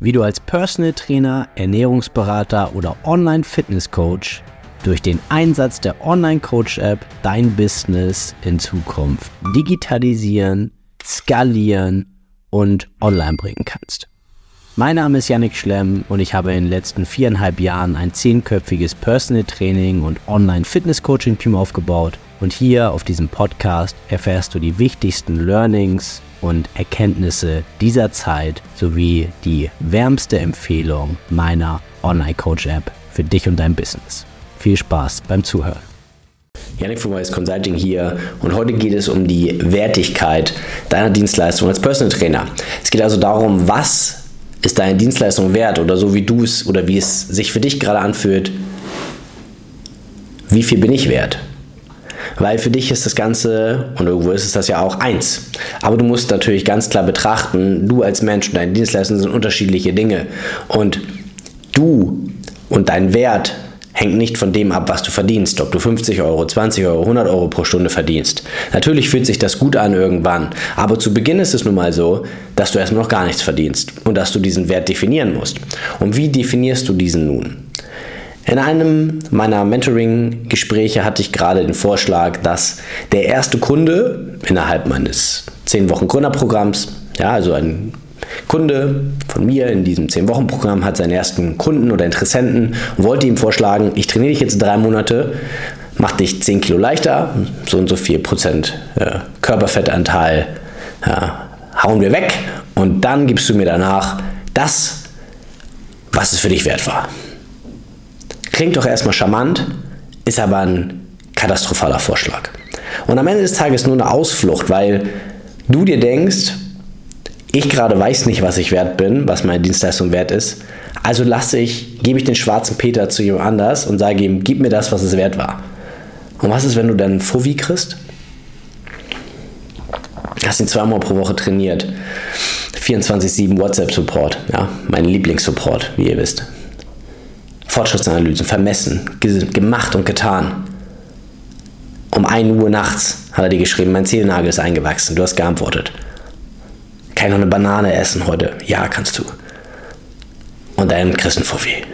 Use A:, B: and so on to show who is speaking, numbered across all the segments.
A: wie du als Personal Trainer, Ernährungsberater oder Online-Fitness-Coach durch den Einsatz der Online-Coach-App dein Business in Zukunft digitalisieren, skalieren und online bringen kannst. Mein Name ist Yannick Schlemm und ich habe in den letzten viereinhalb Jahren ein zehnköpfiges Personal Training und Online Fitness Coaching Team aufgebaut. Und hier auf diesem Podcast erfährst du die wichtigsten Learnings und Erkenntnisse dieser Zeit sowie die wärmste Empfehlung meiner Online Coach App für dich und dein Business. Viel Spaß beim Zuhören.
B: Yannick von Wise Consulting hier und heute geht es um die Wertigkeit deiner Dienstleistung als Personal Trainer. Es geht also darum, was ist deine Dienstleistung wert oder so wie du es oder wie es sich für dich gerade anfühlt, wie viel bin ich wert? Weil für dich ist das Ganze, und irgendwo ist es das ja auch, eins. Aber du musst natürlich ganz klar betrachten, du als Mensch und deine Dienstleistungen sind unterschiedliche Dinge. Und du und dein Wert hängt nicht von dem ab, was du verdienst, ob du 50 Euro, 20 Euro, 100 Euro pro Stunde verdienst. Natürlich fühlt sich das gut an irgendwann, aber zu Beginn ist es nun mal so, dass du erstmal noch gar nichts verdienst und dass du diesen Wert definieren musst. Und wie definierst du diesen nun? In einem meiner Mentoring-Gespräche hatte ich gerade den Vorschlag, dass der erste Kunde innerhalb meines 10 Wochen Gründerprogramms, ja, also ein Kunde von mir in diesem 10-Wochen-Programm hat seinen ersten Kunden oder Interessenten und wollte ihm vorschlagen, ich trainiere dich jetzt drei Monate, mach dich 10 Kilo leichter, so und so viel Prozent äh, Körperfettanteil ja, hauen wir weg und dann gibst du mir danach das, was es für dich wert war. Klingt doch erstmal charmant, ist aber ein katastrophaler Vorschlag. Und am Ende des Tages nur eine Ausflucht, weil du dir denkst, ich gerade weiß nicht, was ich wert bin, was meine Dienstleistung wert ist. Also lasse ich, gebe ich den schwarzen Peter zu jemand anders und sage ihm, gib mir das, was es wert war. Und was ist, wenn du dann einen Fovi kriegst? Hast ihn zweimal pro Woche trainiert. 24-7 WhatsApp-Support, ja, mein Lieblingssupport, wie ihr wisst. Fortschrittsanalysen, vermessen, gemacht und getan. Um 1 Uhr nachts hat er dir geschrieben, mein Zielnagel ist eingewachsen. Du hast geantwortet. Kann ich noch eine Banane essen heute? Ja, kannst du. Und dann kriegst du einen.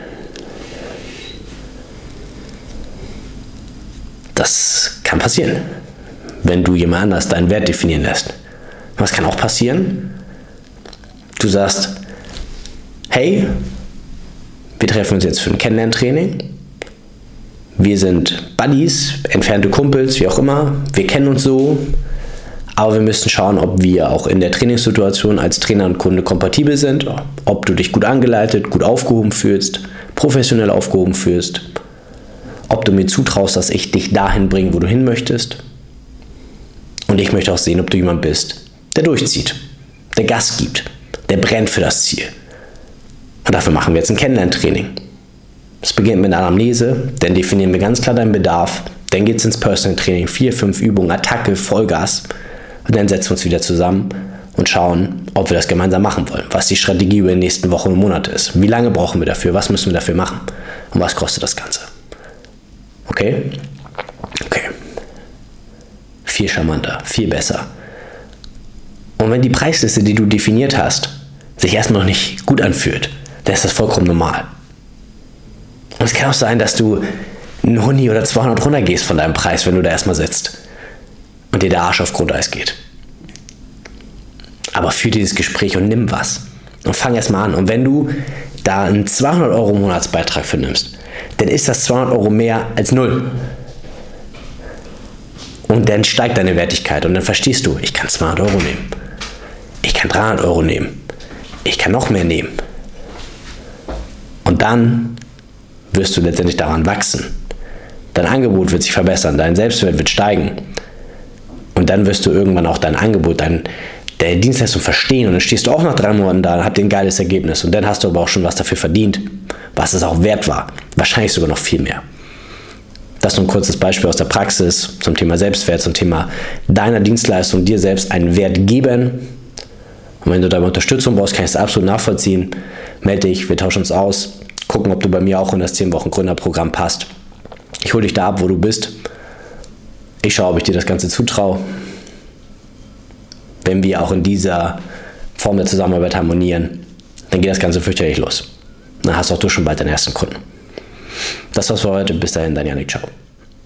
B: Das kann passieren, wenn du jemand anders deinen Wert definieren lässt. Was kann auch passieren? Du sagst, hey, wir treffen uns jetzt für ein Kennenlerntraining. Wir sind Buddies, entfernte Kumpels, wie auch immer. Wir kennen uns so. Aber wir müssen schauen, ob wir auch in der Trainingssituation als Trainer und Kunde kompatibel sind, ob du dich gut angeleitet, gut aufgehoben fühlst, professionell aufgehoben fühlst, ob du mir zutraust, dass ich dich dahin bringe, wo du hin möchtest. Und ich möchte auch sehen, ob du jemand bist, der durchzieht, der Gas gibt, der brennt für das Ziel. Und dafür machen wir jetzt ein Kennenlerntraining. Es beginnt mit einer Anamnese, dann definieren wir ganz klar deinen Bedarf, dann geht es ins Personal Training, vier, fünf Übungen, Attacke, Vollgas. Und dann setzen wir uns wieder zusammen und schauen, ob wir das gemeinsam machen wollen, was die Strategie über die nächsten Wochen und Monate ist. Wie lange brauchen wir dafür? Was müssen wir dafür machen? Und was kostet das Ganze? Okay? Okay. Viel charmanter, viel besser. Und wenn die Preisliste, die du definiert hast, sich erstmal noch nicht gut anfühlt, dann ist das vollkommen normal. Und es kann auch sein, dass du einen Huni oder 200 runtergehst von deinem Preis, wenn du da erstmal sitzt und dir der Arsch auf Grundeis geht. Aber führ dieses Gespräch und nimm was. Und fang erst mal an. Und wenn du da einen 200 Euro Monatsbeitrag für nimmst, dann ist das 200 Euro mehr als null. Und dann steigt deine Wertigkeit und dann verstehst du, ich kann 200 Euro nehmen. Ich kann 300 Euro nehmen. Ich kann noch mehr nehmen. Und dann wirst du letztendlich daran wachsen. Dein Angebot wird sich verbessern, dein Selbstwert wird steigen. Und dann wirst du irgendwann auch dein Angebot, dein, deine Dienstleistung verstehen und dann stehst du auch nach drei Monaten da und habt ein geiles Ergebnis. Und dann hast du aber auch schon was dafür verdient, was es auch wert war. Wahrscheinlich sogar noch viel mehr. Das ist nur ein kurzes Beispiel aus der Praxis zum Thema Selbstwert, zum Thema deiner Dienstleistung, dir selbst einen Wert geben. Und wenn du dabei Unterstützung brauchst, kann ich es absolut nachvollziehen. Melde dich, wir tauschen uns aus, gucken, ob du bei mir auch in das 10 Wochen Gründerprogramm passt. Ich hole dich da ab, wo du bist ich schaue, ob ich dir das Ganze zutraue. Wenn wir auch in dieser Form der Zusammenarbeit harmonieren, dann geht das Ganze fürchterlich los. Dann hast auch du schon bald deinen ersten Kunden. Das war's für heute. Bis dahin, dein Janik. Ciao.